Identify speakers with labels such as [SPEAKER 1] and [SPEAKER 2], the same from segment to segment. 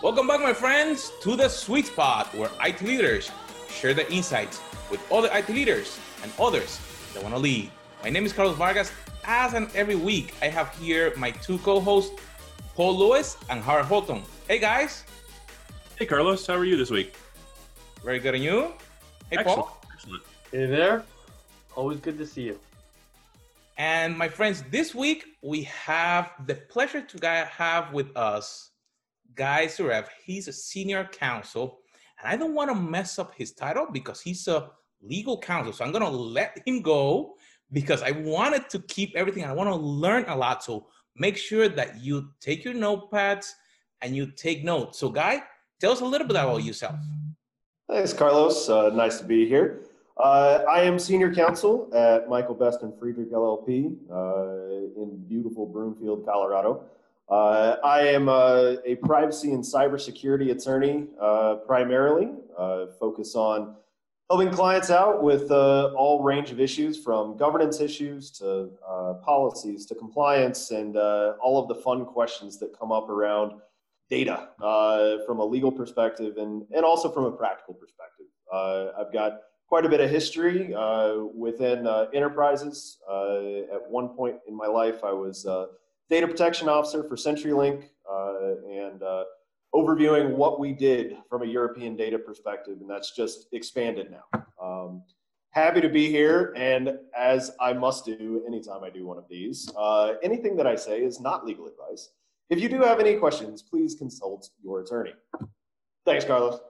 [SPEAKER 1] Welcome back, my friends, to the sweet spot where IT leaders share their insights with other IT leaders and others that want to lead. My name is Carlos Vargas. As and every week, I have here my two co-hosts, Paul Lewis and Howard Holton. Hey guys.
[SPEAKER 2] Hey Carlos, how are you this week?
[SPEAKER 1] Very good, and you? Hey
[SPEAKER 2] Excellent.
[SPEAKER 1] Paul.
[SPEAKER 2] Excellent.
[SPEAKER 3] Hey there. Always good to see you.
[SPEAKER 1] And my friends, this week we have the pleasure to have with us Guy Zurev. He's a senior counsel, and I don't want to mess up his title because he's a legal counsel. So I'm going to let him go because I wanted to keep everything. I want to learn a lot. So make sure that you take your notepads and you take notes. So, Guy, tell us a little bit about yourself.
[SPEAKER 4] Thanks, Carlos. Uh, nice to be here. Uh, I am senior counsel at Michael Best and Friedrich LLP uh, in beautiful Broomfield, Colorado. Uh, I am uh, a privacy and cybersecurity attorney uh, primarily, uh, focus on helping clients out with uh, all range of issues from governance issues to uh, policies to compliance and all of the fun questions that come up around data from a legal perspective and, and also from a practical perspective. I've got quite a bit of history within enterprises. At one point in my life, I was data protection officer for CenturyLink uh, and uh, overviewing what we did from a European data perspective, and that's just expanded now. Um, happy to be here, and as I must do anytime I do one of these, uh, anything that I say is not legal advice. If you do have any questions, please consult your attorney. Thanks, Carlos.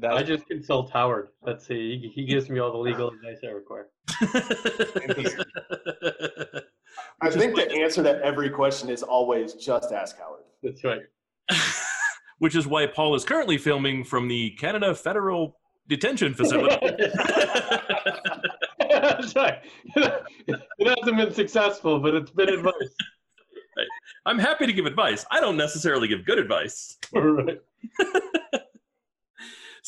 [SPEAKER 1] That-
[SPEAKER 3] I just consult Howard. That's he. He gives me all the legal advice I require.
[SPEAKER 4] I think the answer to every question is always just ask Howard.
[SPEAKER 3] That's right.
[SPEAKER 2] Which is why Paul is currently filming from the Canada Federal Detention Facility.
[SPEAKER 3] That's right. It hasn't been successful, but it's been advice.
[SPEAKER 2] I'm happy to give advice. I don't necessarily give good advice.
[SPEAKER 3] right.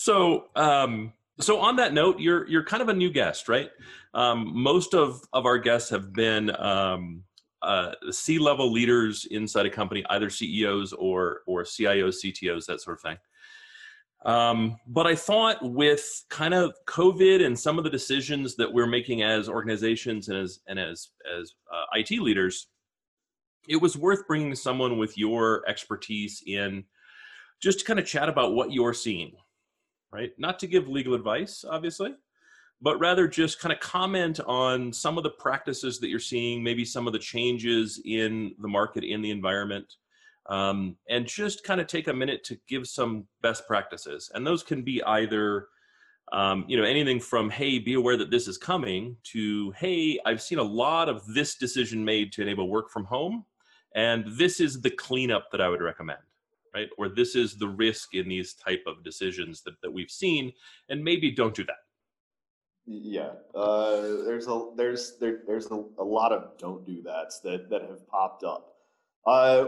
[SPEAKER 2] So, um, so on that note, you're you're kind of a new guest, right? Um, most of of our guests have been um, uh, C-level leaders inside a company, either CEOs or or CIOs, CTOs, that sort of thing. Um, but I thought with kind of COVID and some of the decisions that we're making as organizations and as and as as uh, IT leaders, it was worth bringing someone with your expertise in just to kind of chat about what you're seeing right? Not to give legal advice, obviously, but rather just kind of comment on some of the practices that you're seeing, maybe some of the changes in the market, in the environment, um, and just kind of take a minute to give some best practices. And those can be either, um, you know, anything from, hey, be aware that this is coming, to, hey, I've seen a lot of this decision made to enable work from home, and this is the cleanup that I would recommend right? Or this is the risk in these type of decisions that, that we've seen, and maybe don't do that.
[SPEAKER 4] Yeah, uh, there's a there's there, there's a, a lot of don't do that's that that have popped up. Uh,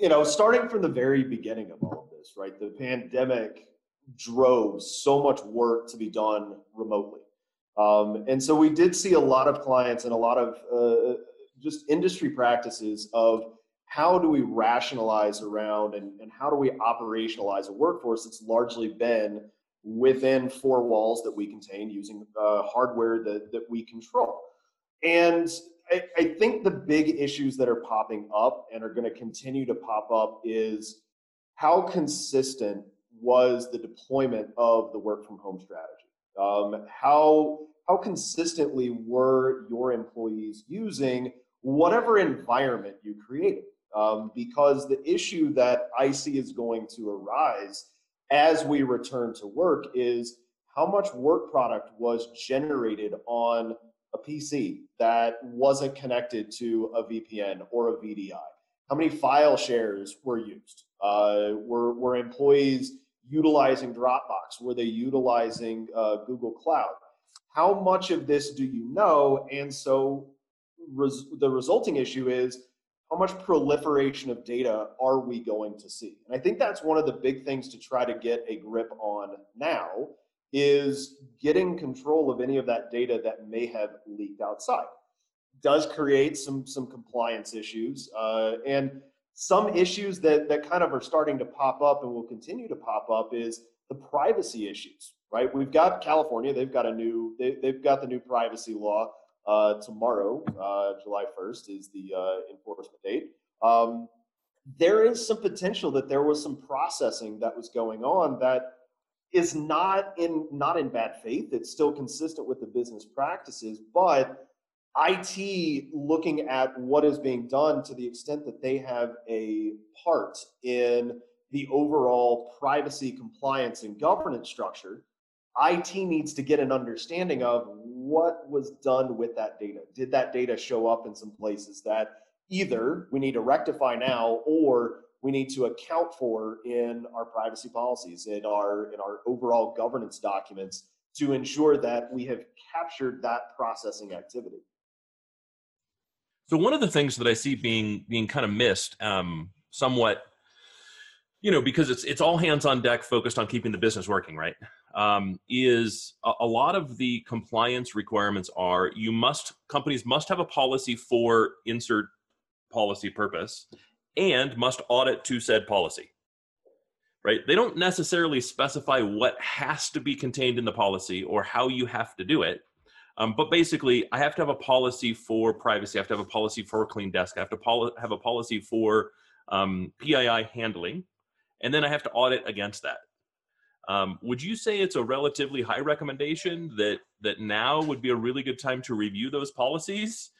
[SPEAKER 4] you know, starting from the very beginning of all of this, right? The pandemic drove so much work to be done remotely, um, and so we did see a lot of clients and a lot of uh, just industry practices of how do we rationalize around and, and how do we operationalize a workforce that's largely been within four walls that we contain using uh, hardware that, that we control. And I, I think the big issues that are popping up and are going to continue to pop up is how consistent was the deployment of the work from home strategy? Um, how, how consistently were your employees using whatever environment you created? Um, because the issue that I see is going to arise as we return to work is how much work product was generated on a PC that wasn't connected to a VPN or a VDI? How many file shares were used? Uh, were, were employees utilizing Dropbox? Were they utilizing uh, Google Cloud? How much of this do you know? And so res- the resulting issue is how much proliferation of data are we going to see? And I think that's one of the big things to try to get a grip on now is getting control of any of that data that may have leaked outside. Does create some some compliance issues, uh, and some issues that that kind of are starting to pop up and will continue to pop up is the privacy issues, right? We've got California; they've got a new they, they've got the new privacy law. Uh, tomorrow, uh, July 1st, is the uh, enforcement date. Um, there is some potential that there was some processing that was going on that is not in not in bad faith. It's still consistent with the business practices, but IT looking at what is being done to the extent that they have a part in the overall privacy compliance and governance structure, IT needs to get an understanding of what was done with that data. Did that data show up in some places that either we need to rectify now or we need to account for in our privacy policies, in our in our overall governance documents to ensure that we have captured that processing activity.
[SPEAKER 2] So one of the things that I see being being kind of missed, um, somewhat, you know, because it's it's all hands on deck, focused on keeping the business working, right? Um, is a, a lot of the compliance requirements are you must companies must have a policy for insert policy purpose and must audit to said policy right they don't necessarily specify what has to be contained in the policy or how you have to do it um, but basically, I have to have a policy for privacy. I have to have a policy for clean desk. I have to have a policy for um, PII handling, and then I have to audit against that. Um, would you say it's a relatively high recommendation that that now would be a really good time to review those policies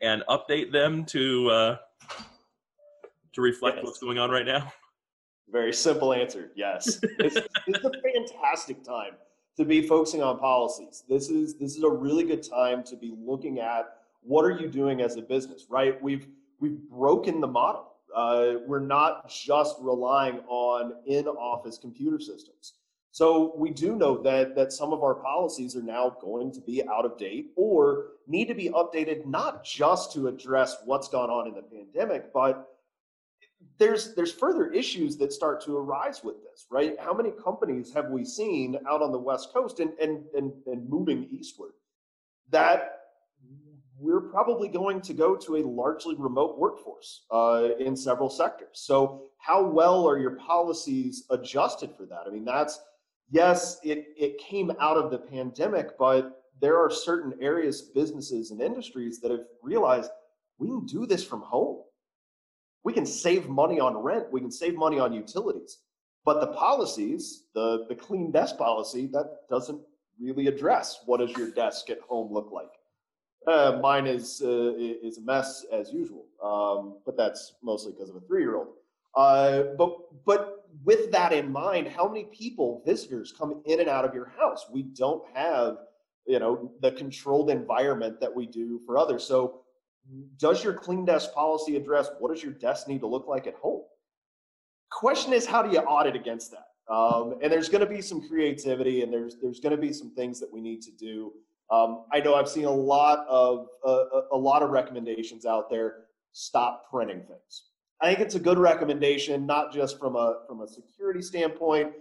[SPEAKER 2] and update them to uh, to reflect yes. what's going on right now?
[SPEAKER 4] Very simple answer. Yes, it's, it's a fantastic time to be focusing on policies. This is this is a really good time to be looking at what are you doing as a business, right? We've we've broken the model. Uh, we're not just relying on in-office computer systems. So we do know that that some of our policies are now going to be out of date or need to be updated, not just to address what's gone on in the pandemic, but there's there's further issues that start to arise with this, right? How many companies have we seen out on the West Coast and and and, and moving eastward that we're probably going to go to a largely remote workforce uh, in several sectors. So how well are your policies adjusted for that? I mean, that's yes, it it came out of the pandemic, but there are certain areas, businesses, and industries that have realized we can do this from home we can save money on rent, we can save money on utilities. But the policies, the, the clean desk policy, that doesn't really address what does your desk at home look like. Uh, mine is uh, is a mess as usual, um, but that's mostly because of a three year old. Uh, but but with that in mind, how many people visitors come in and out of your house? We don't have you know the controlled environment that we do for others. So does your clean desk policy address what does your desk need to look like at home? Question is, how do you audit against that? Um, and there's going to be some creativity, and there's there's going to be some things that we need to do. Um, I know I've seen a lot of uh, a lot of recommendations out there. Stop printing things. I think it's a good recommendation, not just from a from a security standpoint.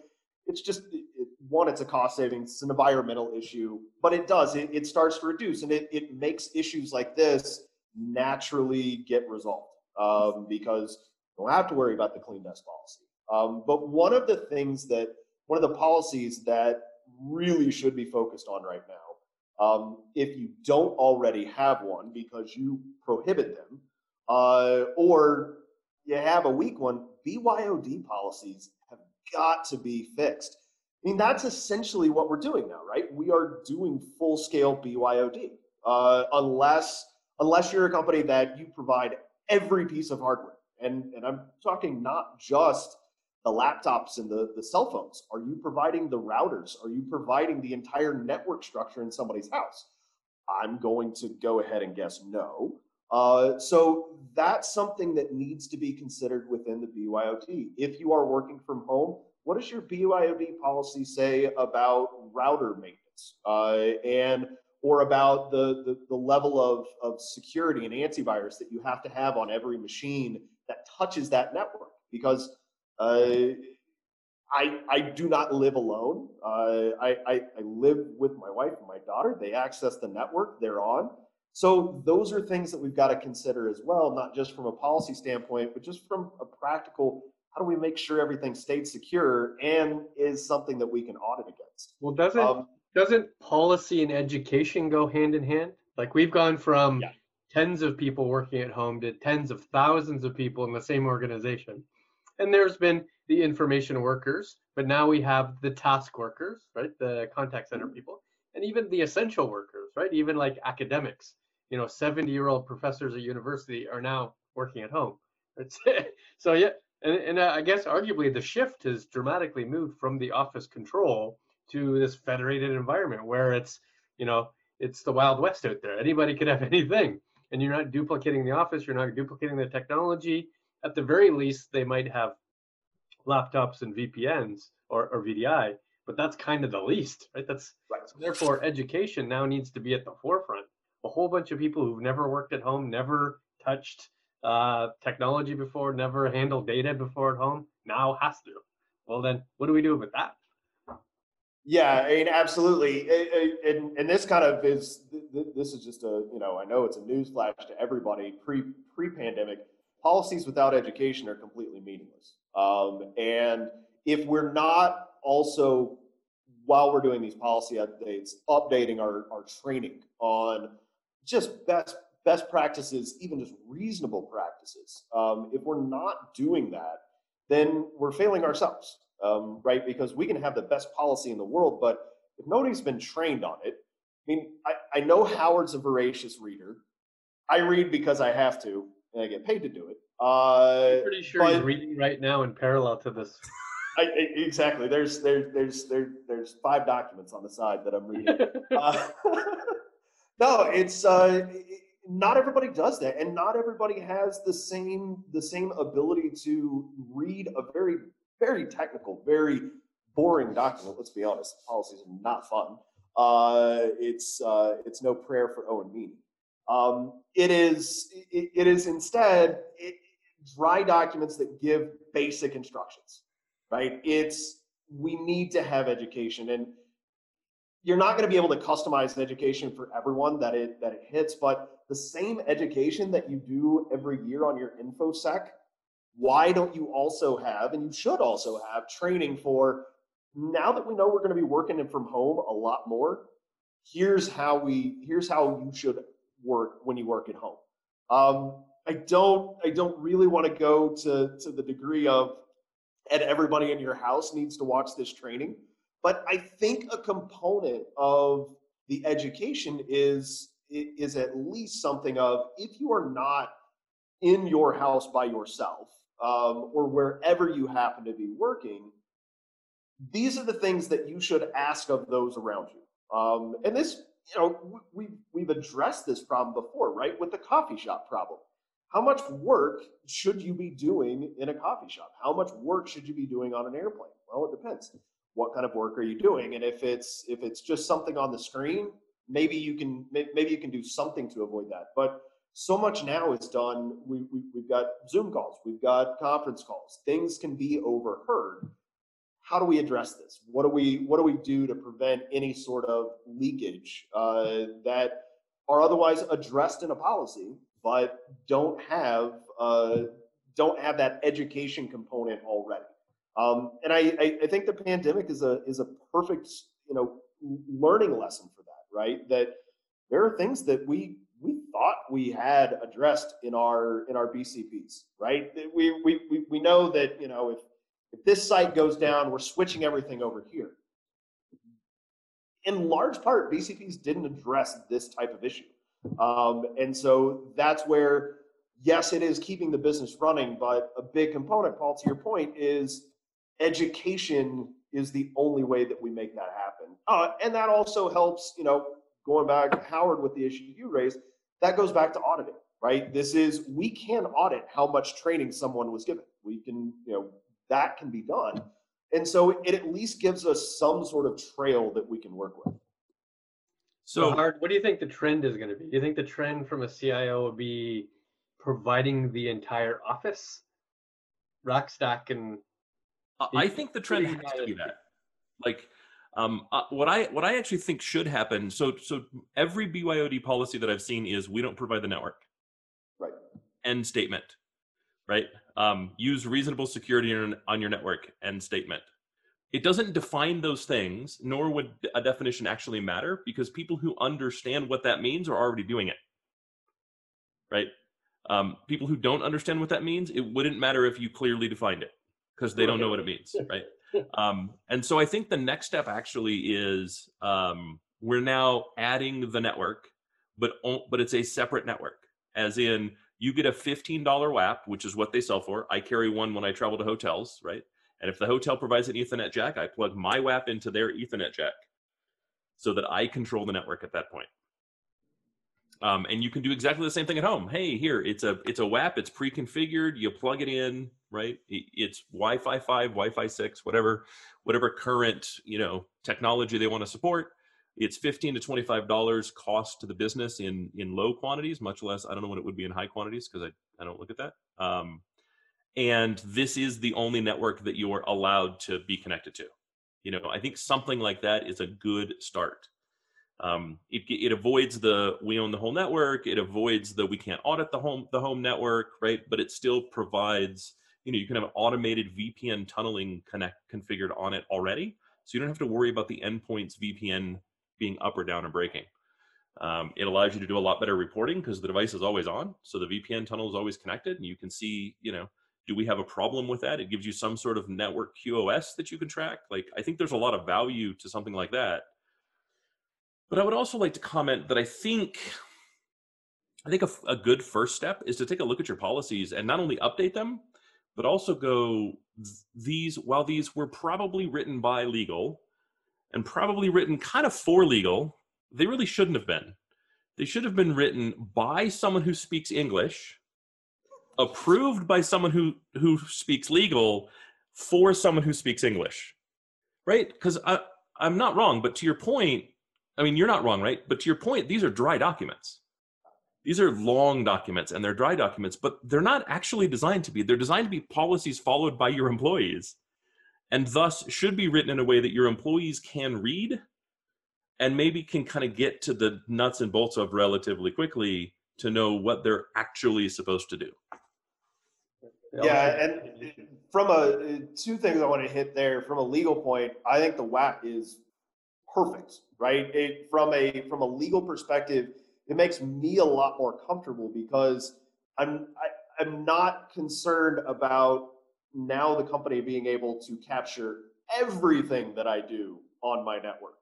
[SPEAKER 4] It's just it, one, it's a cost savings, it's an environmental issue, but it does it, it starts to reduce, and it it makes issues like this naturally get resolved um, because you don't have to worry about the clean desk policy. Um, but one of the things that, one of the policies that really should be focused on right now, um, if you don't already have one because you prohibit them, uh, or you have a weak one, BYOD policies have got to be fixed. I mean, that's essentially what we're doing now, right? We are doing full scale BYOD. Uh, unless unless you're a company that you provide every piece of hardware. And, and I'm talking not just the laptops and the, the cell phones. Are you providing the routers? Are you providing the entire network structure in somebody's house? I'm going to go ahead and guess no. Uh, so that's something that needs to be considered within the BYOD. If you are working from home, what does your BYOD policy say about router maintenance? Uh, and or about the, the, the, level of, of security and antivirus that you have to have on every machine that touches that network. Because uh, I, I do not live alone. Uh, I, I, I live with my wife and my daughter. They access the network, they're on. So those are things that we've got to consider as well, not just from a policy standpoint, but just from a practical. How do we make sure everything stays secure and is something that we can audit against?
[SPEAKER 3] Well, doesn't
[SPEAKER 4] Um,
[SPEAKER 3] doesn't policy and education go hand in hand? Like we've gone from
[SPEAKER 4] Yeah.
[SPEAKER 3] tens of people working at home to tens of thousands of people in the same organization. And there's been the information workers, but now we have the task workers, right? The contact center people, and even the essential workers, right? Even like academics. You know, 70 year old professors at university are now working at home. It's, so, yeah. And, and I guess arguably the shift has dramatically moved from the office control to this federated environment where it's you know it's the wild west out there anybody could have anything and you're not duplicating the office you're not duplicating the technology at the very least they might have laptops and vpns or, or vdi but that's kind of the least right that's
[SPEAKER 4] Right.
[SPEAKER 3] so therefore education now needs to be at the forefront a whole bunch of people who've never worked at home never touched uh, technology before never handled data before at home now has to well then what do we do with that
[SPEAKER 4] Yeah, I mean, absolutely. And, and this kind of is, th- th- this is just a, you know, I know it's a newsflash to everybody pre, pre-pandemic. Policies without education are completely meaningless. Um, and if we're not also, while we're doing these policy updates, updating our, our training on just best, best practices, even just reasonable practices, um, if we're not doing that, then we're failing ourselves um, right? Because we can have the best policy in the world, but if nobody's been trained on it, I mean, I, I know Howard's a voracious reader. I read because I have to, and I get paid to do it. Uh,
[SPEAKER 3] I'm pretty sure he's reading right now in parallel to this.
[SPEAKER 4] I, I- exactly. There's there, there's there, there's five documents on the side that I'm reading. Uh, no, it's uh, not everybody does that, and not everybody has the same the same ability to read a very very technical, very boring document. Let's be honest, policies are not fun. Uh, it's uh, it's no prayer for Owen Meany. Um, it is it, it is instead it, dry documents that give basic instructions. Right? It's we need to have education and you're not going to be able to customize an education for everyone that it that it hits but the same education that you do every year on your infosec why don't you also have and you should also have training for now that we know we're going to be working from home a lot more here's how we here's how you should work when you work at home. Um, i don't i don't really want to go to to the degree of and everybody in your house needs to watch this training but I think a component of the education is is at least something of if you are not in your house by yourself um, or wherever you happen to be working, these are the things that you should ask of those around you. Um, and this, you know, we we've addressed this problem before, right? With the coffee shop problem. How much work should you be doing in a coffee shop? How much work should you be doing on an airplane? Well, it depends what kind of work are you doing? And if it's if it's just something on the screen maybe you can maybe you can do something to avoid that. But so much now is done we, we, we've got zoom calls we've got conference calls things can be overheard. How do we address this? What do we what do we do to prevent any sort of leakage uh, that are otherwise addressed in a policy but don't have uh, don't have that education component already um, and I, I, think the pandemic is a is a perfect you know learning lesson for that, right? That there are things that we we thought we had addressed in our in our BCPs, right? We we we, we know that you know if if this site goes down, we're switching everything over here. In large part, BCPs didn't address this type of issue, um, and so that's where yes, it is keeping the business running, but a big component, Paul, to your point, is education is the only way that we make that happen. Uh, and that also helps, you know, going back, Howard, with the issue you raised, that goes back to auditing, right? This is, we can audit how much training someone was given. We can, you know, that can be done. And so it at least gives us some sort of trail that we can work with.
[SPEAKER 3] So,
[SPEAKER 2] So
[SPEAKER 3] Howard, what do you think the trend is going to be? Do you think the trend from a CIO would be providing the entire office, rack stack, and
[SPEAKER 2] I- think the trend has to be that. Like, Um, uh, what I what I actually think should happen. So so every BYOD policy that I've seen is we don't provide the network.
[SPEAKER 4] Right.
[SPEAKER 2] End statement. Right. Um, use reasonable security on, on your network. End statement. It doesn't define those things, nor would a definition actually matter because people who understand what that means are already doing it. Right. Um, people who don't understand what that means, it wouldn't matter if you clearly defined it because they don't know what it means. Right um, and so I think the next step actually is um, we're now adding the network, but but it's a separate network, as in you get a $15 WAP, which is what they sell for. I carry one when I travel to hotels, right? And if the hotel provides an Ethernet jack, I plug my WAP into their Ethernet jack so that I control the network at that point. Um, and you can do exactly the same thing at home. Hey, here it's a it's a WAP. It's pre-configured. You plug it in, right? It's Wi-Fi five, Wi-Fi six, whatever whatever current you know technology they want to support. It's fifteen to twenty five dollars cost to the business in in low quantities. Much less, I don't know what it would be in high quantities because I I don't look at that. Um, and this is the only network that you are allowed to be connected to. You know, I think something like that is a good start um, it, it avoids the we own the whole network. It avoids the we can't audit the home the home network right? But it still provides you know you can have automated vpn tunneling connect configured on it already. So you don't have to worry about the endpoints vpn being up or down and breaking. Um, it allows you to do a lot better reporting because the device is always on. So the vpn tunnel is always connected and you can see you know do we have a problem with that? It gives you some sort of network qos that you can track. Like i think there's a lot of value to something like that but I would also like to comment that I think I think a, a, good first step is to take a look at your policies and not only update them, but also go these while these were probably written by legal and probably written kind of for legal, they really shouldn't have been. They should have been written by someone who speaks English, approved by someone who who speaks legal for someone who speaks English. Right? Because I I'm not wrong, but to your point, I mean, you're not wrong, right? But to your point, these are dry documents. These are long documents and they're dry documents, but they're not actually designed to be. They're designed to be policies followed by your employees and thus should be written in a way that your employees can read and maybe can kind of get to the nuts and bolts of relatively quickly to know what they're actually supposed to do.
[SPEAKER 4] Yeah, and uh, from a uh, two things I want to hit there from a legal point, I think the WAP is perfect, right? It, from a from a legal perspective, it makes me a lot more comfortable because I'm I, I'm not concerned about now the company being able to capture everything that I do on my network,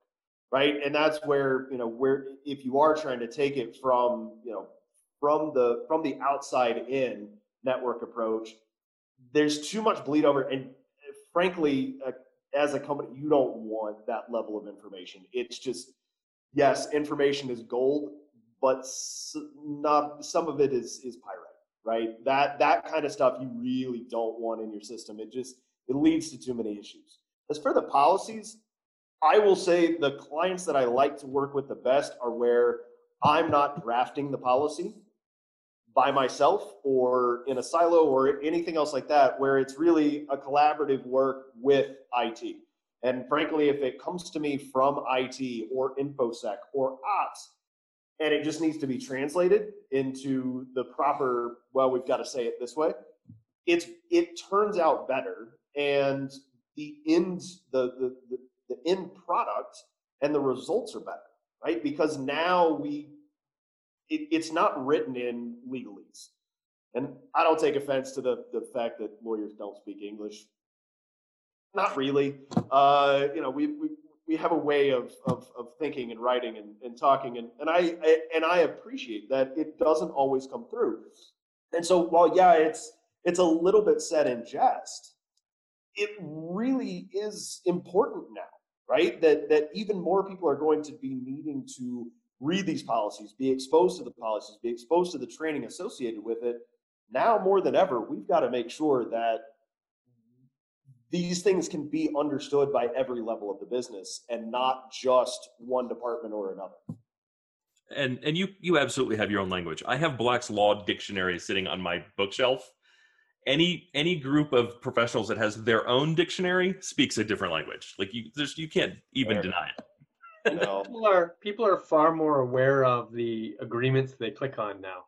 [SPEAKER 4] right? And that's where you know where if you are trying to take it from you know from the from the outside in network approach, there's too much bleed over and frankly uh, as a company, you don't want that level of information. It's just, yes, information is gold, but not some of it is is pyrite, right? That that kind of stuff you really don't want in your system. It just it leads to too many issues. As for the policies, I will say the clients that I like to work with the best are where I'm not drafting the policy by myself or in a silo or anything else like that, where it's really a collaborative work with IT. And frankly, if it comes to me from IT or InfoSec or ops, and it just needs to be translated into the proper, well, we've got to say it this way, it's it turns out better. And the end, the the the, the end product and the results are better, right? Because now we it, it's not written in legalese. And I don't take offense to the, the fact that lawyers don't speak English. Not really. Uh, you know, we, we, we have a way of, of, of thinking and writing and, and talking, and, and, I, I and I appreciate that it doesn't always come through. And so, while yeah, it's it's a little bit said in jest, it really is important now, right? That that even more people are going to be needing to read these policies, be exposed to the policies, be exposed to the training associated with it. Now more than ever, we've got to make sure that these things can be understood by every level of the business and not just one department or another.
[SPEAKER 2] And and you you absolutely have your own language. I have Black's Law Dictionary sitting on my bookshelf, any any group of professionals that has their own dictionary speaks a different language. Like you, there's you can't even
[SPEAKER 4] Fair.
[SPEAKER 2] deny it.
[SPEAKER 4] No.
[SPEAKER 3] People are people are far more aware of the agreements they click on now,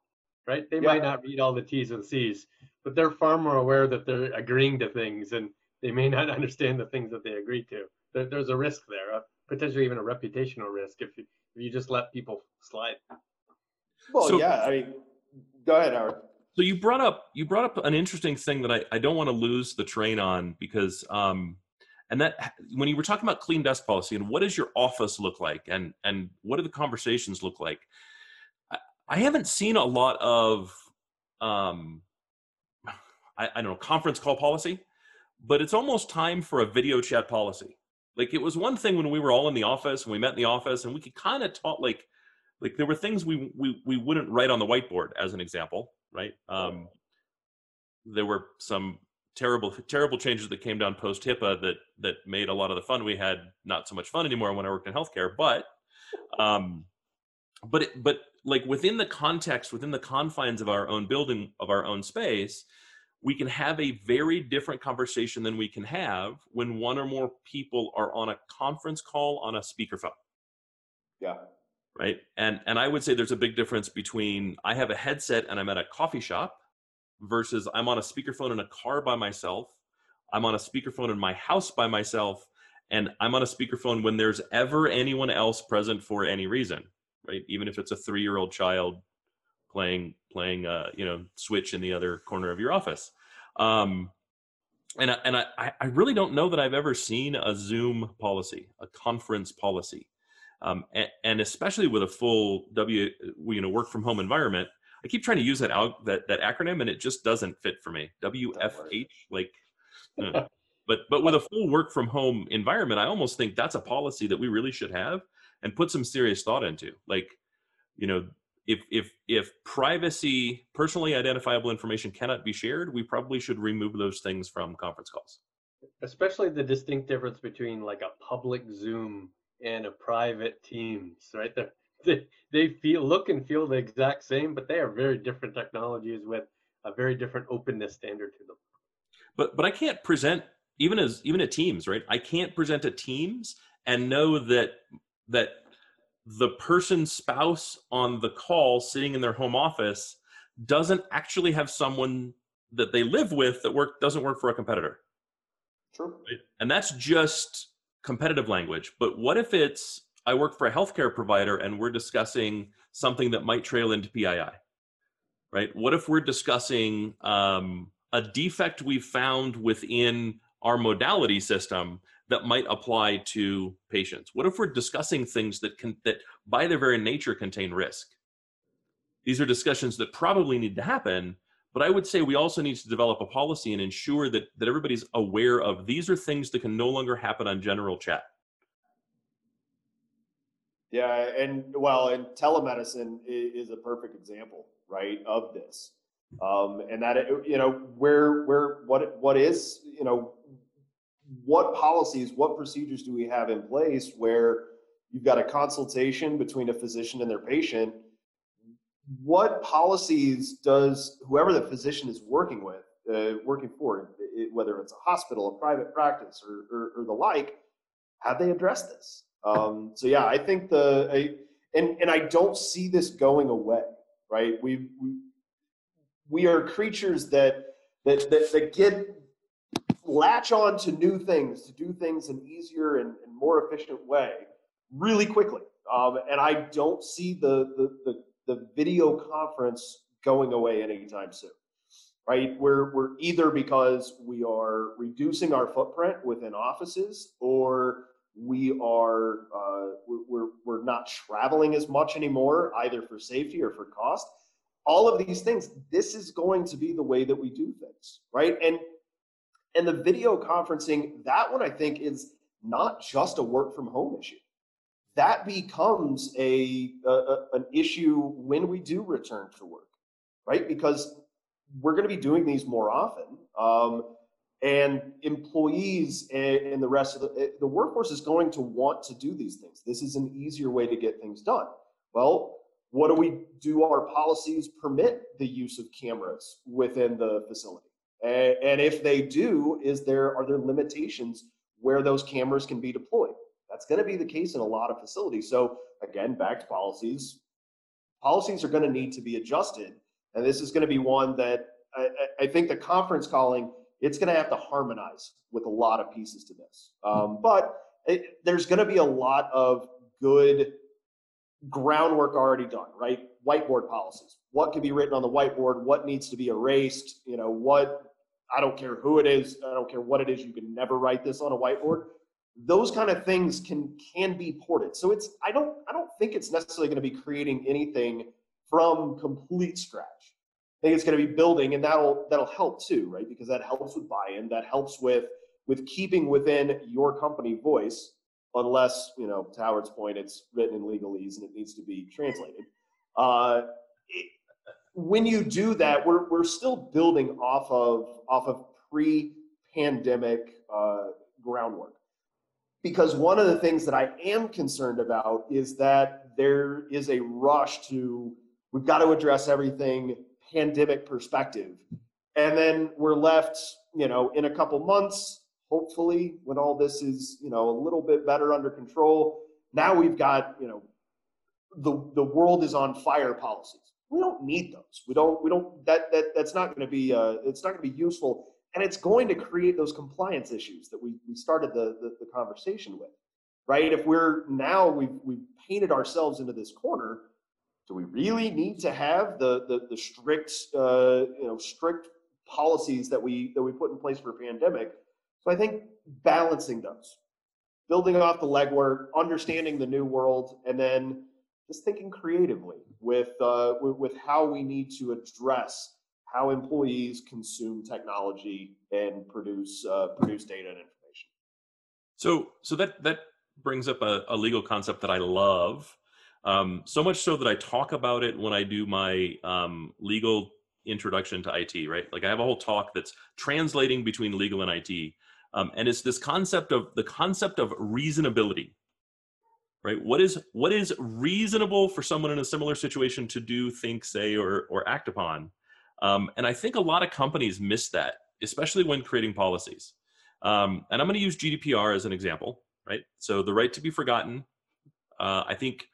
[SPEAKER 3] right? They might not read all the T's and C's, but they're far more aware that they're agreeing to things, and they may not understand the things that they agree to. There, there's a risk there, uh, potentially even a reputational risk if you, if you just let people slide.
[SPEAKER 4] Well,
[SPEAKER 2] So-
[SPEAKER 4] yeah. I mean, go ahead, Howard.
[SPEAKER 2] So you brought up you brought up an interesting thing that I, I don't want to lose the train on because um and that when you were talking about clean desk policy and what does your office look like and and what do the conversations look like I, I haven't seen a lot of um I, I don't know conference call policy but it's almost time for a video chat policy. Like it was one thing when we were all in the office and we met in the office and we could kind of talk like like there were things we we we wouldn't write on the whiteboard as an example right. Um there were some terrible terrible changes that came down post HIPAA that that made a lot of the fun we had not so much fun anymore when I worked in healthcare but um but it, but like within the context within the confines of our own building of our own space we can have a very different conversation than we can have when one or more people are on a conference call on a speakerphone
[SPEAKER 4] Yeah.
[SPEAKER 2] right and and i would say there's a big difference between i have a headset and i'm at a coffee shop versus i'm on a speakerphone in a car by myself i'm on a speakerphone in my house by myself and i'm on a speakerphone when there's ever anyone else present for any reason right even if it's a three year old child playing playing uh you know switch in the other corner of your office um and I, and I I really don't know that I've ever seen a Zoom policy, a conference policy um, and, and especially with a full W, you know, work from home environment. I keep trying to use that out that that acronym, and it just doesn't fit for me. WFH, like, uh, but but with a full work from home environment, I almost think that's a policy that we really should have and put some serious thought into. Like, you know, if if if privacy, personally identifiable information cannot be shared, we probably should remove those things from conference calls.
[SPEAKER 3] especially the distinct difference between like a public Zoom and a private Teams, right? They're, they they feel look and feel the exact same, but they are very different technologies with a very different openness standard to them.
[SPEAKER 2] but but I can't present even as even at Teams, right? I can't present at Teams and know that that the person's spouse on the call sitting in their home office doesn't actually have someone that they live with that work doesn't work for a competitor.
[SPEAKER 4] True.
[SPEAKER 2] Right? And that's just competitive language. But what if it's I work for a healthcare provider and we're discussing something that might trail into PII? Right? What if we're discussing um, a defect we've found within our modality system that might apply to patients? What if we're discussing things that can that by their very nature contain risk? These are discussions that probably need to happen, but I would say we also need to develop a policy and ensure that that everybody's aware of these are things that can no longer happen on general chat.
[SPEAKER 4] Yeah, and well, and telemedicine is a perfect example, right, of this. Um, and that you know where where what what is you know what policies, what procedures do we have in place where you've got a consultation between a physician and their patient? What policies does whoever the physician is working with, uh, working for, it, whether it's a hospital, a private practice, or, or, or the like, have they addressed this? Um, so yeah, I think the I, and and I don't see this going away. Right? We we are creatures that that that, that get latch on to new things to do things in easier and, and more efficient way really quickly. Um, and I don't see the, the the the video conference going away anytime soon. Right? We're we're either because we are reducing our footprint within offices or we are uh, we're- we're not traveling as much anymore either for safety or for cost. All of these things this is going to be the way that we do things right? And and the video conferencing that one i think is not just a work from home issue. That becomes a, a, a an issue when we do return to work right? Because we're going to be doing these more often um, and employees and, the rest of the eh, the workforce is going to want to do these things this is an easier way to get things done well what do we do our policies permit the use of cameras within the facility And, and if they do, is there are there limitations where those cameras can be deployed? That's going to be the case in a lot of facilities. So again, back to policies. Policies are going to need to be adjusted, and this is going to be one that I, I think the conference calling it's going to have to harmonize with a lot of pieces to this. Um, but it, there's going to be a lot of good groundwork already done, right? Whiteboard policies. What can be written on the whiteboard? What needs to be erased? You know, what, I don't care who it is, I don't care what it is, you can never write this on a whiteboard. Those kind of things can can be ported. So it's I don't I don't think it's necessarily going to be creating anything from complete scratch. Think it's going to be building and that'll that'll help too, right? Because that helps with buy-in, that helps with with keeping within your company voice unless, you know, to Howard's point, it's written in legalese and it needs to be translated. Uh, it, when you do that, we're, we're still building off of, off of pre-pandemic uh, groundwork. Because one of the things that I am concerned about is that there is a rush to, we've got to address everything pandemic perspective. And then we're left, you know, in a couple months, hopefully when all this is you know a little bit better under control. Now we've got you know the the world is on fire policies. We don't need those. We don't we don't that that that's not going to be uh it's not going to be useful. And it's going to create those compliance issues that we we started the, the the, conversation with right? If we're now we've we've painted ourselves into this corner do we really need to have the the, the strict uh you know strict policies that we that we put in place for a pandemic so I think balancing those, building off the legwork, understanding the new world, and then just thinking creatively with, uh, with, with how we need to address how employees consume technology and produce uh, produce data and information.
[SPEAKER 2] So so that that brings up a, a legal concept that I love. Um, so much so that I talk about it when I do my um, legal introduction to IT, right? Like I have a whole talk that's translating between legal and IT. Um, and it's this concept of the concept of reasonability, right? What is what is reasonable for someone in a similar situation to do, think, say, or or act upon? Um, and I think a lot of companies miss that, especially when creating policies. Um, and I'm going to use GDPR as an example, right? So the right to be forgotten. Uh, I think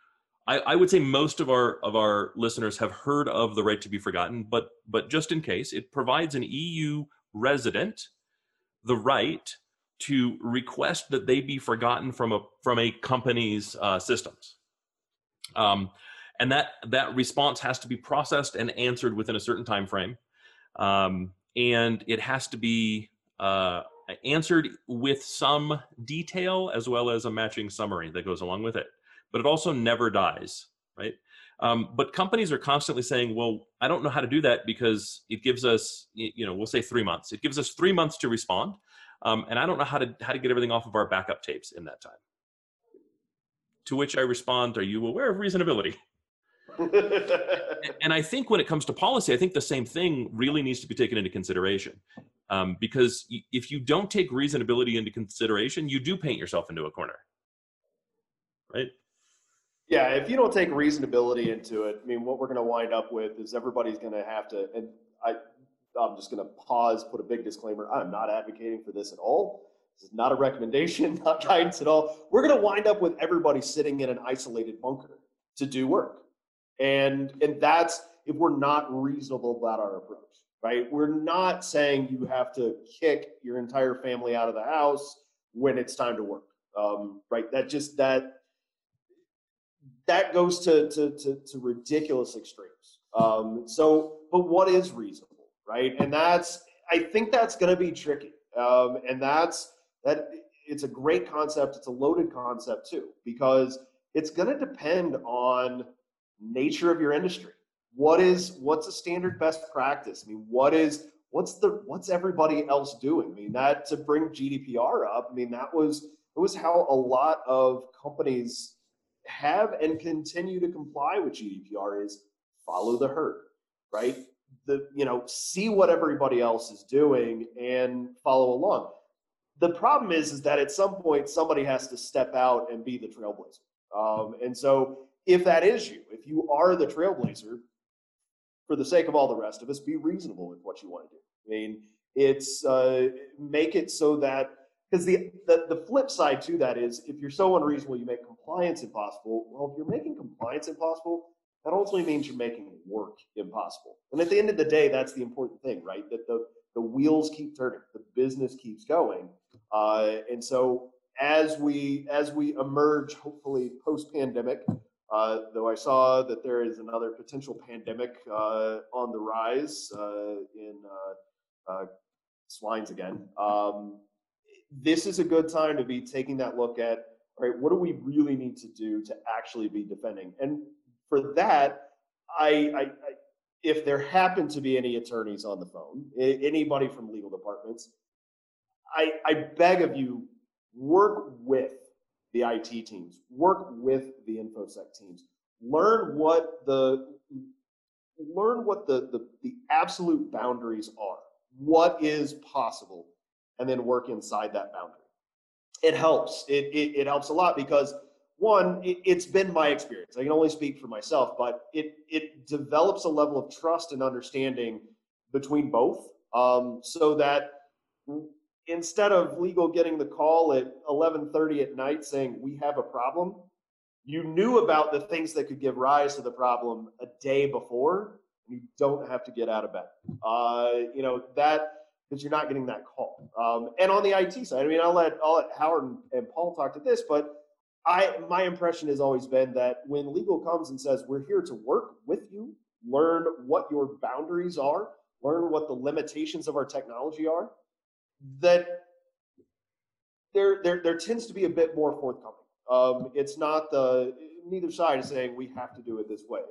[SPEAKER 2] I, I, would say most of our of our listeners have heard of the right to be forgotten, but but just in case, it provides an EU resident the right to request that they be forgotten from a from a company's uh, systems. Um, and that that response has to be processed and answered within a certain time frame, um, and it has to be uh, answered with some detail as well as a matching summary that goes along with it. But it also never dies, right? Um, but companies are constantly saying, well, I don't know how to do that because it gives us, you know, we'll say three months. It gives us three months to respond. Um, and I don't know how to, how to get everything off of our backup tapes in that time. To which I respond, are you aware of reasonability? and I think when it comes to policy, I think the same thing really needs to be taken into consideration. Um, because if you don't take reasonability into consideration, you do paint yourself into a corner. Right?
[SPEAKER 4] Yeah, if you don't take reasonability into it, I mean, what we're going to wind up with is everybody's going to have to, and I, I'm just going to pause, put a big disclaimer. I'm not advocating for this at all. This is not a recommendation, not guidance at all. We're going to wind up with everybody sitting in an isolated bunker to do work. And, and that's if we're not reasonable about our approach, right? We're not saying you have to kick your entire family out of the house when it's time to work, um, right? That just, that, that goes to, to, to, to ridiculous extremes. Um, so, but what is reasonable, right? And that's, I think that's going to be tricky. Um, and that's, that it's a great concept. It's a loaded concept too, because it's going to depend on nature of your industry. What is, what's a standard best practice? I mean, what is, what's the, what's everybody else doing? I mean, that to bring GDPR up, I mean, that was, it was how a lot of companies have and continue to comply with GDPR is follow the herd, right? The you know see what everybody else is doing and follow along. The problem is is that at some point somebody has to step out and be the trailblazer. Um, and so if that is you, if you are the trailblazer, for the sake of all the rest of us, be reasonable with what you want to do. I mean, It's uh, make it so that because the, the the flip side to that is if you're so unreasonable, you make compliance impossible. Well, if you're making compliance impossible, that ultimately means you're making work impossible. And at the end of the day, that's the important thing, right? That the the wheels keep turning, the business keeps going, uh, and so as we as we emerge, hopefully post pandemic, uh, though I saw that there is another potential pandemic uh, on the rise uh, in uh, uh, swines again. Um, this is a good time to be taking that look at, all right, what do we really need to do to actually be defending? And for that, I, I, I if there happen to be any attorneys on the phone, anybody from legal departments, I, I beg of you, work with the IT teams, work with the infosec teams, learn what the learn what the, the, the absolute boundaries are, what is possible, and then work inside that boundary. It helps. It, it, it helps a lot because one, it, has been my experience. I can only speak for myself, but it it develops a level of trust and understanding between both, um, so that instead of legal getting the call at 11:30 at night saying we have a problem, you knew about the things that could give rise to the problem a day before. You don't have to get out of bed. Uh, you know that because you're not getting that call. Um, and on the IT side, I mean, I'll let I'll let Howard and, and Paul talk to this, but I my impression has always been that when legal comes and says we're here to work with you, learn what your boundaries are, learn what the limitations of our technology are, that there, there, there tends to be a bit more forthcoming. Um, it's not the neither side is saying we have to do it this way.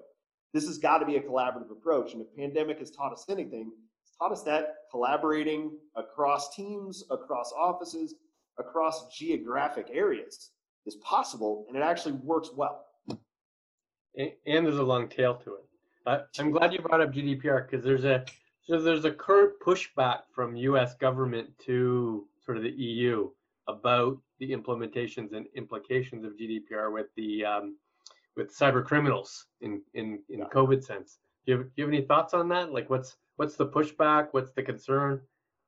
[SPEAKER 4] This has got to be a collaborative approach. And if pandemic has taught us anything, it's taught us that collaborating across teams, across offices, across geographic areas is possible, and it actually works well.
[SPEAKER 3] And, and there's a long tail to it. Uh, I'm glad you brought up GDPR because there's a so there's a current pushback from U.S. government to sort of the EU about the implementations and implications of GDPR with the um, with cyber criminals in in in yeah. COVID sense. Do you, have, do you have any thoughts on that? Like, what's what's the pushback? What's the concern?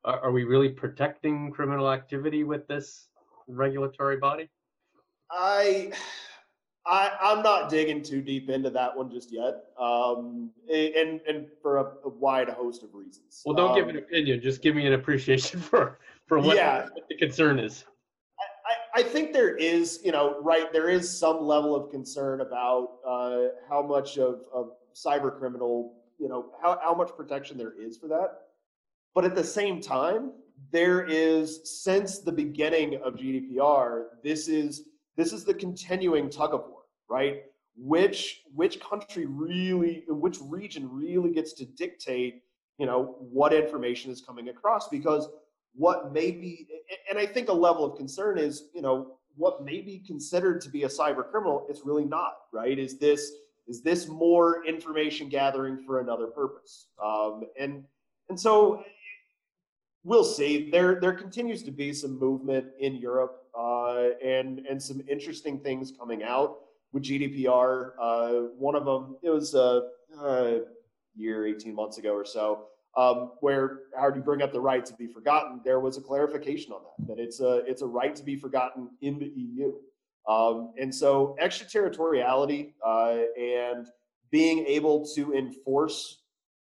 [SPEAKER 3] Are, are we really protecting criminal activity with this regulatory body?
[SPEAKER 4] I I, I'm not digging too deep into that one just yet, um, and and for a, a wide host of reasons.
[SPEAKER 3] Well, don't
[SPEAKER 4] um,
[SPEAKER 3] give an opinion. Just give me an appreciation for for what,
[SPEAKER 4] yeah.
[SPEAKER 3] what the concern is.
[SPEAKER 4] I, I think there is, you know, right. There is some level of concern about uh, how much of, of cyber criminal, you know, how how much protection there is for that. But at the same time, there is since the beginning of GDPR, this is this is the continuing tug of war, right? Which which country really, which region really gets to dictate, you know, what information is coming across? Because what may be, and I think a level of concern is, you know, what may be considered to be a cyber criminal, it's really not, right? Is this is this more information gathering for another purpose? Um, and and so we'll see. There there continues to be some movement in Europe uh, and and some interesting things coming out with GDPR. Uh, one of them it was a, a, year, eighteen months ago or so, um, where how do you bring up the right to be forgotten? There was a clarification on that that it's a it's a right to be forgotten in the EU. Um, and so extraterritoriality uh, and being able to enforce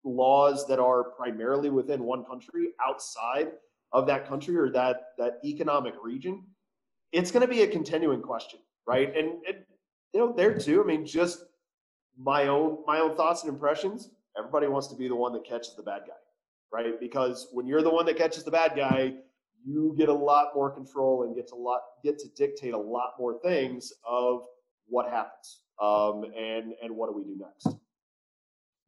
[SPEAKER 4] laws that are primarily within one country outside of that country or that that economic region it's going to be a continuing question right? And, and you know there too i mean just my own my own thoughts and impressions everybody wants to be the one that catches the bad guy right? Because when you're the one that catches the bad guy you get a lot more control and get to lot get to dictate a lot more things of what happens um, and and what do we do next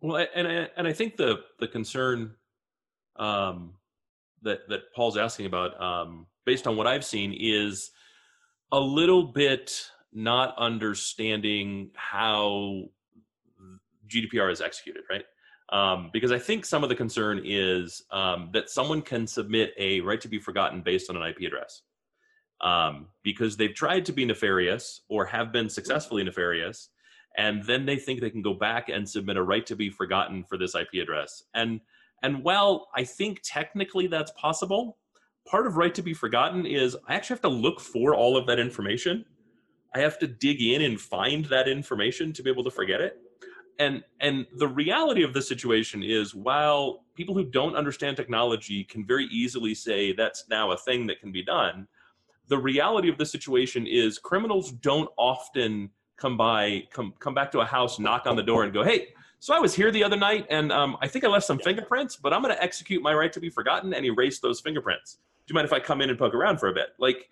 [SPEAKER 2] well, and and I think the the concern um, that that Paul's asking about, um, based on what I've seen, is a little bit not understanding how GDPR is executed, right? Um, because I think some of the concern is um, that someone can submit a right to be forgotten based on an IP address. Um, because they've tried to be nefarious or have been successfully nefarious, and then they think they can go back and submit a right to be forgotten for this IP address. And And while I think technically that's possible, part of right to be forgotten is I actually have to look for all of that information. I have to dig in and find that information to be able to forget it. And and the reality of the situation is while people who don't understand technology can very easily say that's now a thing that can be done, the reality of the situation is criminals don't often come by come come back to a house, knock on the door and go, "Hey, so I was here the other night, and um, I think I left some fingerprints, but I'm going to execute my right to be forgotten and erase those fingerprints. Do you mind if I come in and poke around for a bit? Like,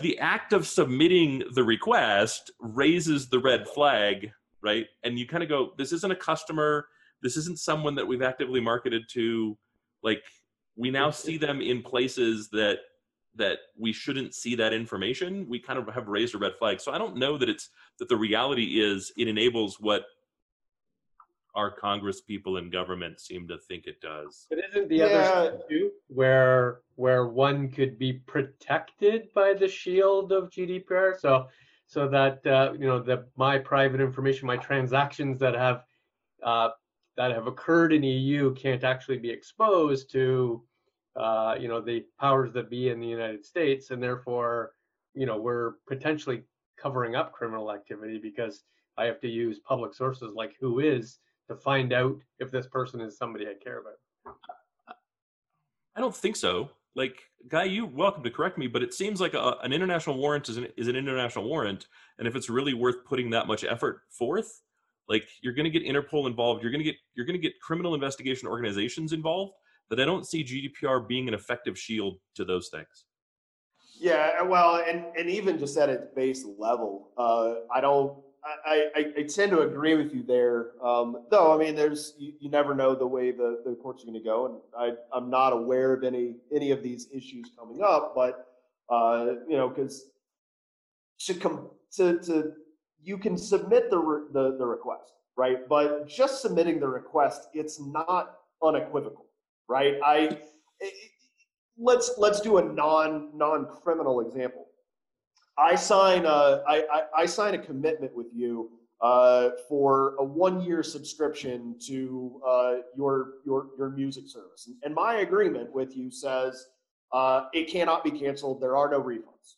[SPEAKER 2] the act of submitting the request raises the red flag, right? And you kind of go, this isn't a customer. This isn't someone that we've actively marketed to. Like, we now see them in places that that we shouldn't see that information we kind of have raised a red flag so i don't know that it's that the reality is it enables what our Congress people and government seem to think it does.
[SPEAKER 3] But isn't the other side too, where where one could be protected by the shield of GDPR? So so that uh, you know that my private information, my transactions that have uh, that have occurred in EU can't actually be exposed to uh, you know the powers that be in the United States, and therefore you know we're potentially covering up criminal activity because I have to use public sources like WHOIS to find out if this person is somebody I care about.
[SPEAKER 2] I don't think so. Like, guy, you welcome to correct me, but it seems like a, an international warrant is an, is an international warrant, and if it's really worth putting that much effort forth, like you're going to get Interpol involved, you're going to get you're going to get criminal investigation organizations involved. That I don't see GDPR being an effective shield to those things.
[SPEAKER 4] Yeah, well, and and even just at its base level, uh, I don't I, I, I, tend to agree with you there. Um, though, I mean, there's you, you, never know the way the, the courts are going to go, and I, I'm not aware of any any of these issues coming up. But uh, you know, because to come to, to you can submit the, re, the the request, right? But just submitting the request, it's not unequivocal, right? I it, let's let's do a non non criminal example I sign a, I, I, I sign a commitment with you uh, for a one year subscription to uh, your, your, your music service. And, and, my agreement with you says uh, it cannot be canceled, there are no refunds.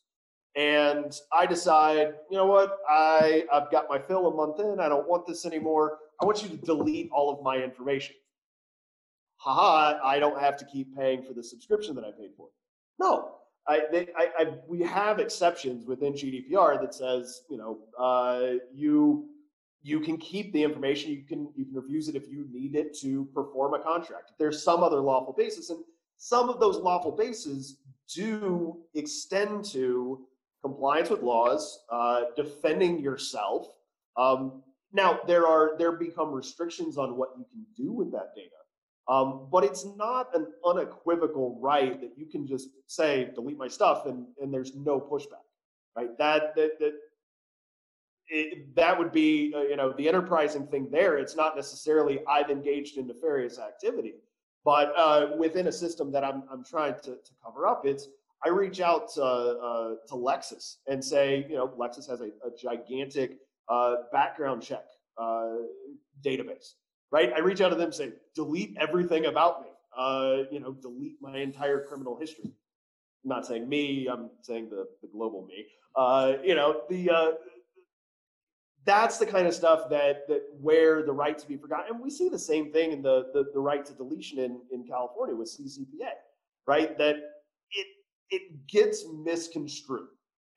[SPEAKER 4] And I decide, you know what, I, I've got my fill a month in, I don't want this anymore. I want you to delete all of my information. Haha, I don't have to keep paying for the subscription that I paid for. No, I, they, I, I, we have exceptions within GDPR that says, you know, uh, you you can keep the information. You can you can refuse it if you need it to perform a contract. There's some other lawful basis, and some of those lawful bases do extend to compliance with laws, uh, defending yourself. Um, now there are there become restrictions on what you can do with that data. Um, but it's not an unequivocal right that you can just say delete my stuff and, and there's no pushback, right? That that that it, that would be uh, you know the enterprising thing there. It's not necessarily I've engaged in nefarious activity, but uh, within a system that I'm I'm trying to, to cover up, it's I reach out to, uh, to Lexis and say you know Lexis has a, a gigantic uh, background check uh, database right? I reach out to them, say, delete everything about me. Uh, you know, delete my entire criminal history. I'm not saying me, I'm saying the, the global me. Uh, you know, the uh, that's the kind of stuff that that where the right to be forgotten, and we see the same thing in the the, the right to deletion in, in California with CCPA, right? That it it gets misconstrued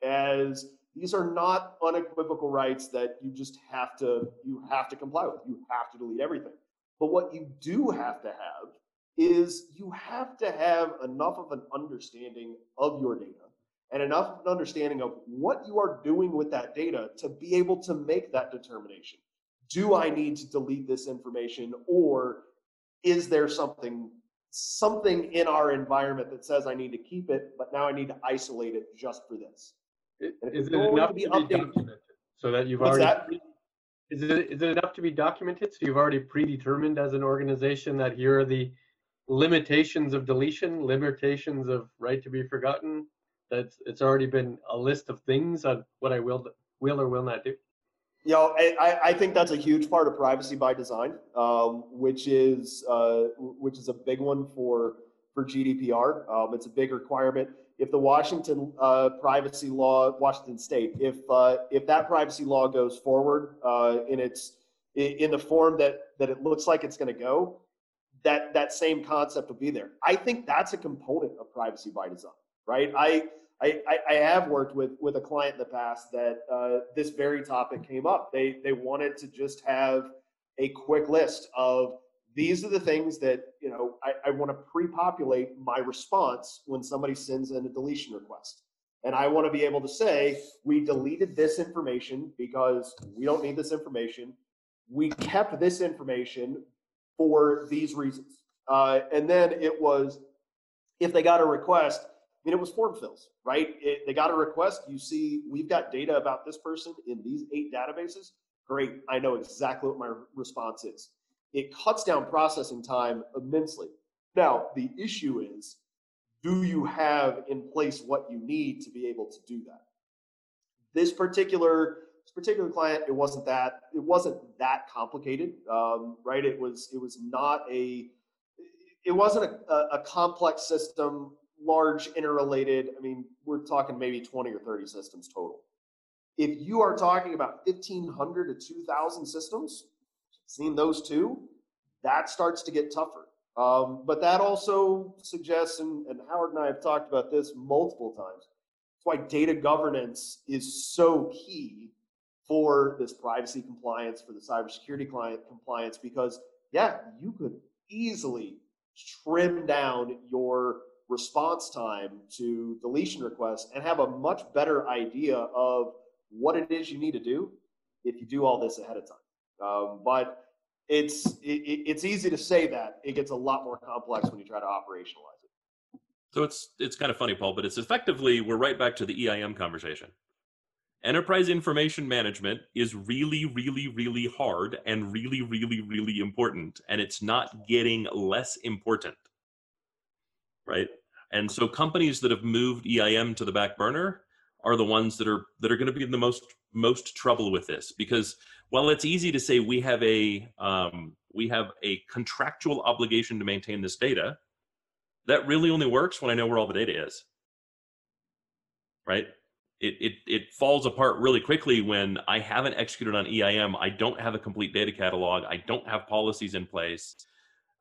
[SPEAKER 4] as these are not unequivocal rights that you just have to you have to comply with. You have to delete everything. But what you do have to have is you have to have enough of an understanding of your data and enough of an understanding of what you are doing with that data to be able to make that determination. Do I need to delete this information or is there something something in our environment that says I need to keep it, but now I need to isolate it just for this?
[SPEAKER 3] Is it enough to be, to be documented so that you've What's already? That? Is it is it enough to be documented so you've already predetermined as an organization that here are the limitations of deletion, limitations of right to be forgotten? That it's already been a list of things on what I will will or will not do.
[SPEAKER 4] You know, I, I think that's a huge part of privacy by design, um, which is uh, which is a big one for for GDPR. Um, it's a big requirement. If the Washington uh, privacy law, Washington State, if uh, if that privacy law goes forward uh, in its in the form that that it looks like it's going to go, that that same concept will be there. I think that's a component of privacy by design, right? I I, I have worked with with a client in the past that uh, this very topic came up. They they wanted to just have a quick list of these are the things that you know I, I want to pre-populate my response when somebody sends in a deletion request. And I want to be able to say, we deleted this information because we don't need this information. We kept this information for these reasons. Uh, and then it was, if they got a request, I mean, it was form fills, right? It, they got a request. You see, we've got data about this person in these eight databases. Great. I know exactly what my response is. It cuts down processing time immensely. Now, the issue is do you have in place what you need to be able to do that? This particular this particular client, it wasn't that it wasn't that complicated, um, right? It was it was not a it wasn't a, a, complex system large interrelated. I mean, we're talking maybe 20 or 30 systems total. If you are talking about 1,500 to 2,000 systems, seen those two, that starts to get tougher. Um, but that also suggests, and, and Howard and I have talked about this multiple times, that's why data governance is so key for this privacy compliance, for the cybersecurity client compliance, because yeah, you could easily trim down your response time to deletion requests and have a much better idea of what it is you need to do if you do all this ahead of time. Um, but it's it, it's easy to say that. It gets a lot more complex when you try to operationalize it.
[SPEAKER 2] So it's it's kind of funny, Paul, but it's effectively we're right back to the EIM conversation. Enterprise information management is really, really, really hard and really, really, really important, and it's not getting less important. Right? And so companies that have moved EIM to the back burner are the ones that are that are going to be in the most most trouble with this because while it's easy to say we have a um, we have a contractual obligation to maintain this data, that really only works when I know where all the data is. Right? It, it, it falls apart really quickly when I haven't executed on EIM. I don't have a complete data catalog. I don't have policies in place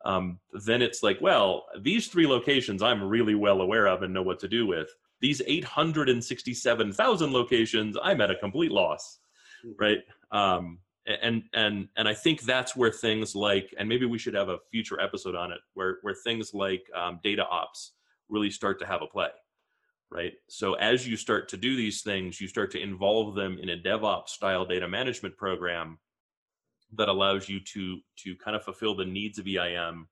[SPEAKER 2] um, then it's like, well, these three locations I'm really well aware of and know what to do with. These 867,000 locations, I'm at a complete loss, hmm. right? Um, and and and I think that's where things like, and maybe we should have a future episode on it, where where things like um, data ops really start to have a play, right? So as you start to do these things, you start to involve them in a DevOps style data management program that allows you to to kind of fulfill the needs of EIM,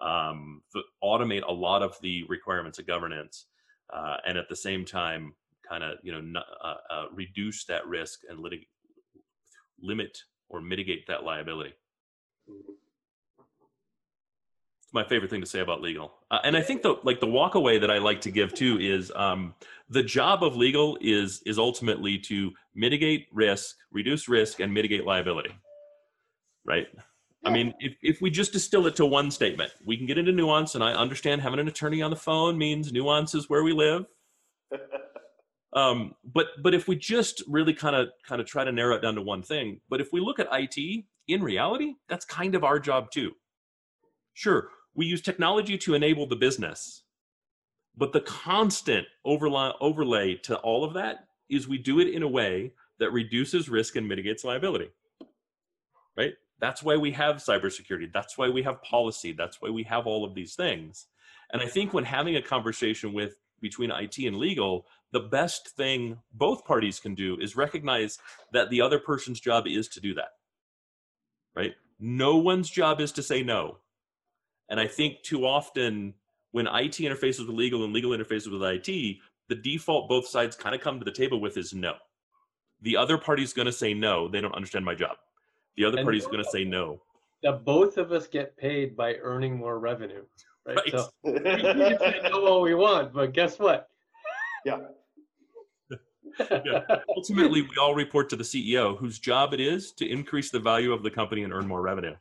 [SPEAKER 2] um, automate a lot of the requirements of governance, uh, and at the same time, kind of you know uh, uh, reduce that risk and litig- limit or mitigate that liability. It's my favorite thing to say about legal, uh, and I think the like the walkaway that I like to give too is um, the job of legal is is ultimately to mitigate risk, reduce risk, and mitigate liability right? I mean, if, if we just distill it to one statement, we can get into nuance, and I understand having an attorney on the phone means nuance is where we live. um, but but if we just really kind of kind of try to narrow it down to one thing, but if we look at IT, in reality, that's kind of our job too. Sure, we use technology to enable the business, but the constant overlay overlay to all of that is we do it in a way that reduces risk and mitigates liability. Right? That's why we have cybersecurity. That's why we have policy. That's why we have all of these things. And I think when having a conversation with between IT and legal, the best thing both parties can do is recognize that the other person's job is to do that. Right? No one's job is to say no. And I think too often when IT interfaces with legal and legal interfaces with IT, the default both sides kind of come to the table with is no. The other party's going to say no, they don't understand my job. The other party is going to say no.
[SPEAKER 3] That both of us get paid by earning more revenue, right?
[SPEAKER 2] Right.
[SPEAKER 3] So we can say no all we want, but guess what?
[SPEAKER 4] Yeah.
[SPEAKER 2] Ultimately, we all report to the CEO, whose job it is to increase the value of the company and earn more revenue.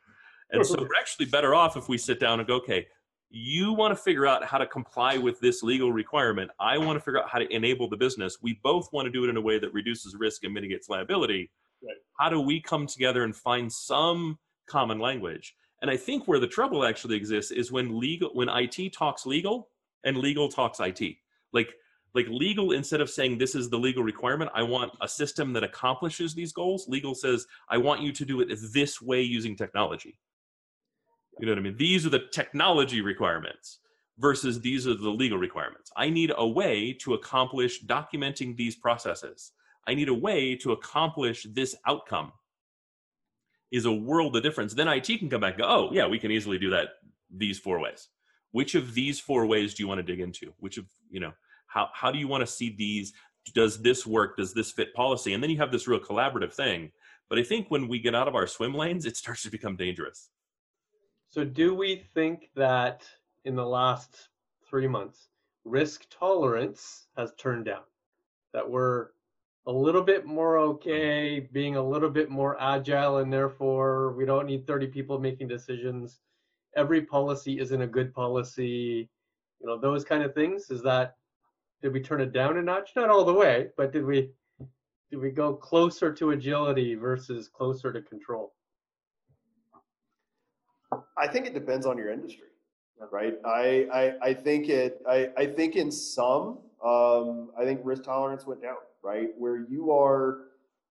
[SPEAKER 2] And so we're actually better off if we sit down and go, okay, you want to figure out how to comply with this legal requirement. I want to figure out how to enable the business. We both want to do it in a way that reduces risk and mitigates liability. How do we come together and find some common language? And I think where the trouble actually exists is when legal when IT talks legal and legal talks IT. Like like legal instead of saying this is the legal requirement, I want a system that accomplishes these goals. Legal says I want you to do it this way using technology. You know what I mean? These are the technology requirements versus these are the legal requirements. I need a way to accomplish documenting these processes. I need a way to accomplish this outcome. Is a world of difference. Then IT can come back and go, oh, yeah, we can easily do that these four ways. Which of these four ways do you want to dig into? Which of, you know, how, how do you want to see these? Does this work? Does this fit policy? And then you have this real collaborative thing. But I think when we get out of our swim lanes, it starts to become dangerous.
[SPEAKER 3] So, do we think that in the last three months, risk tolerance has turned down? That we're a little bit more okay, being a little bit more agile, and therefore we don't need 30 people making decisions. Every policy isn't a good policy, you know, those kind of things. Is that did we turn it down a notch? Not all the way, but did we did we go closer to agility versus closer to control?
[SPEAKER 4] I think it depends on your industry, right? I I, I think it. I, I think in some, um, I think risk tolerance went down, right? Where you are,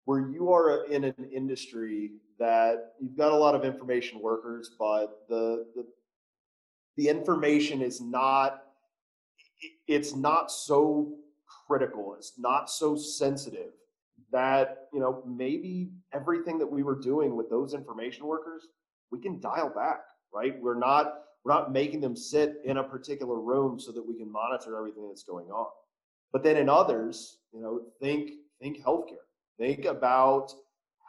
[SPEAKER 4] where you are in an industry that you've got a lot of information workers, but the the the information is not it's not so critical it's not so sensitive that you know maybe everything that we were doing with those information workers we can dial back, right? We're not we're not making them sit in a particular room so that we can monitor everything that's going on. But then in others, you know, think think healthcare. Think about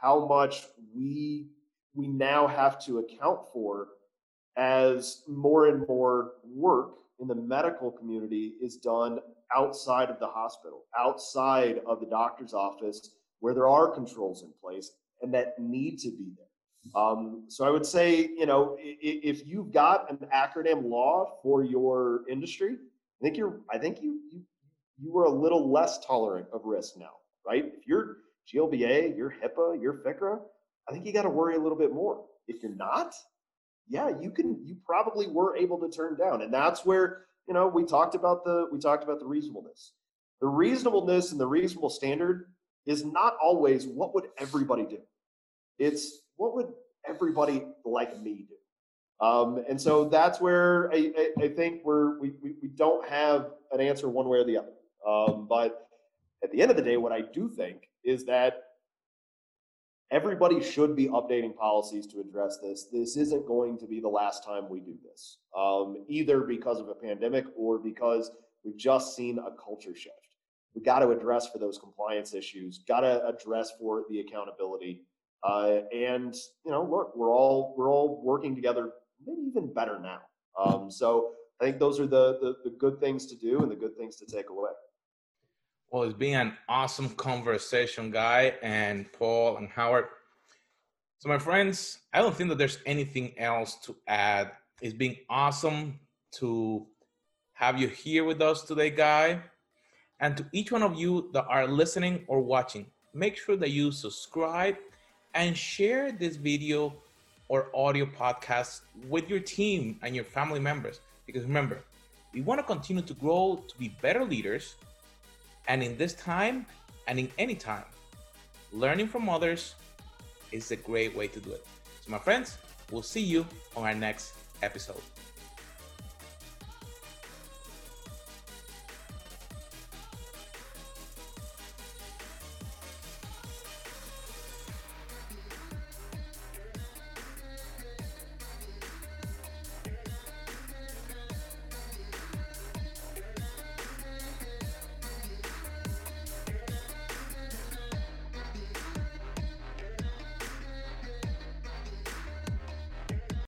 [SPEAKER 4] how much we we now have to account for as more and more work in the medical community is done outside of the hospital, outside of the doctor's office, where there are controls in place and that need to be there. Um, so I would say, you know, if you've got an acronym law for your industry, I think you're, I think you, you, you are a little less tolerant of risk now, right? If you're GLBA, you're HIPAA, you're FCRA, I think you got to worry a little bit more. If you're not, yeah, you can, you probably were able to turn down. And that's where, you know, we talked about the, we talked about the reasonableness. The reasonableness and the reasonable standard is not always what would everybody do. It's what would everybody like me do? Um, and so that's where I, I, I think we're, we, we, we, don't have an answer one way or the other. Um, but at the end of the day, what I do think is that everybody should be updating policies to address this. This isn't going to be the last time we do this, um, either because of a pandemic or because we've just seen a culture shift. We got to address for those compliance issues, got to address for the accountability. Uh, and you know, look, we're all we're all working together, maybe even better now. Um, so I think those are the, the the good things to do and the good things to take away.
[SPEAKER 1] Well, it's been an awesome conversation, Guy and Paul and Howard. So, my friends, I don't think that there's anything else to add. It's been awesome to have you here with us today, Guy. And to each one of you that are listening or watching, make sure that you subscribe and share this video or audio podcast with your team and your family members. Because remember, we want to continue to grow to be better leaders. And in this time and in any time, learning from others is a great way to do it. So, my friends, we'll see you on our next episode.